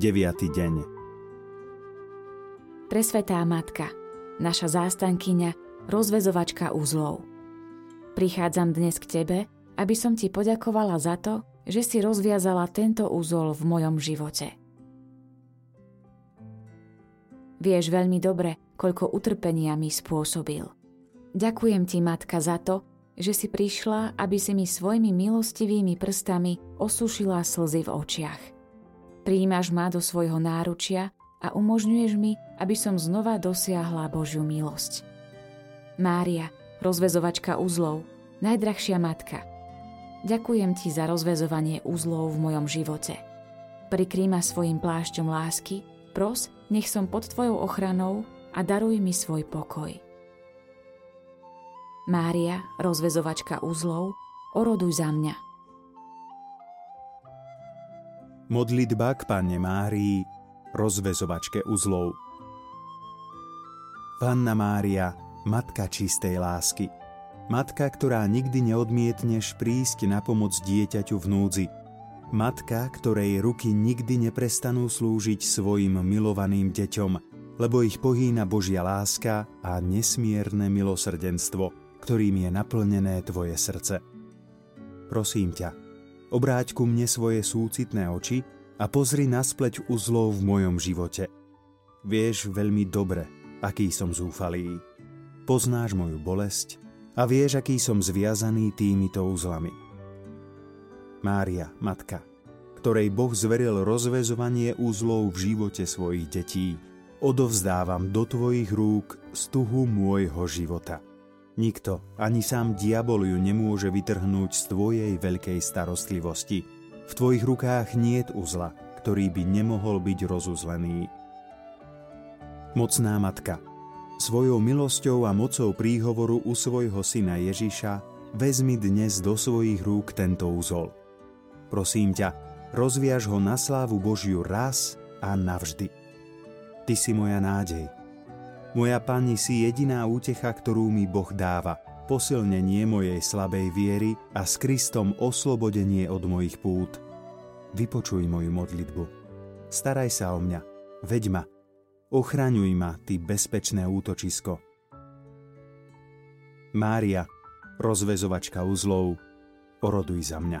9. deň Presvetá Matka, naša zástankyňa, rozvezovačka úzlov. Prichádzam dnes k Tebe, aby som Ti poďakovala za to, že si rozviazala tento úzol v mojom živote. Vieš veľmi dobre, koľko utrpenia mi spôsobil. Ďakujem Ti, Matka, za to, že si prišla, aby si mi svojimi milostivými prstami osúšila slzy v očiach. Príjmaš ma do svojho náručia a umožňuješ mi, aby som znova dosiahla Božiu milosť. Mária, rozvezovačka uzlov, najdrahšia matka, ďakujem ti za rozvezovanie uzlov v mojom živote. Prikrý ma svojim plášťom lásky, pros, nech som pod tvojou ochranou a daruj mi svoj pokoj. Mária, rozvezovačka uzlov, oroduj za mňa. Modlitba k Panne Márii, rozvezovačke uzlov. Panna Mária, Matka čistej lásky. Matka, ktorá nikdy neodmietneš prísť na pomoc dieťaťu v núdzi. Matka, ktorej ruky nikdy neprestanú slúžiť svojim milovaným deťom, lebo ich pohýna Božia láska a nesmierne milosrdenstvo – ktorým je naplnené tvoje srdce. Prosím ťa, obráť ku mne svoje súcitné oči a pozri na spleť uzlov v mojom živote. Vieš veľmi dobre, aký som zúfalý. Poznáš moju bolesť a vieš, aký som zviazaný týmito uzlami. Mária, matka, ktorej Boh zveril rozvezovanie úzlov v živote svojich detí, odovzdávam do tvojich rúk stuhu môjho života. Nikto, ani sám diabol ju nemôže vytrhnúť z tvojej veľkej starostlivosti. V tvojich rukách niet uzla, ktorý by nemohol byť rozuzlený. Mocná matka, svojou milosťou a mocou príhovoru u svojho syna Ježiša vezmi dnes do svojich rúk tento úzol. Prosím ťa, rozviaž ho na slávu Božiu raz a navždy. Ty si moja nádej, moja Pani si jediná útecha, ktorú mi Boh dáva, posilnenie mojej slabej viery a s Kristom oslobodenie od mojich pút. Vypočuj moju modlitbu. Staraj sa o mňa, veď ma, ochraňuj ma, ty bezpečné útočisko. Mária, rozvezovačka uzlov, oroduj za mňa.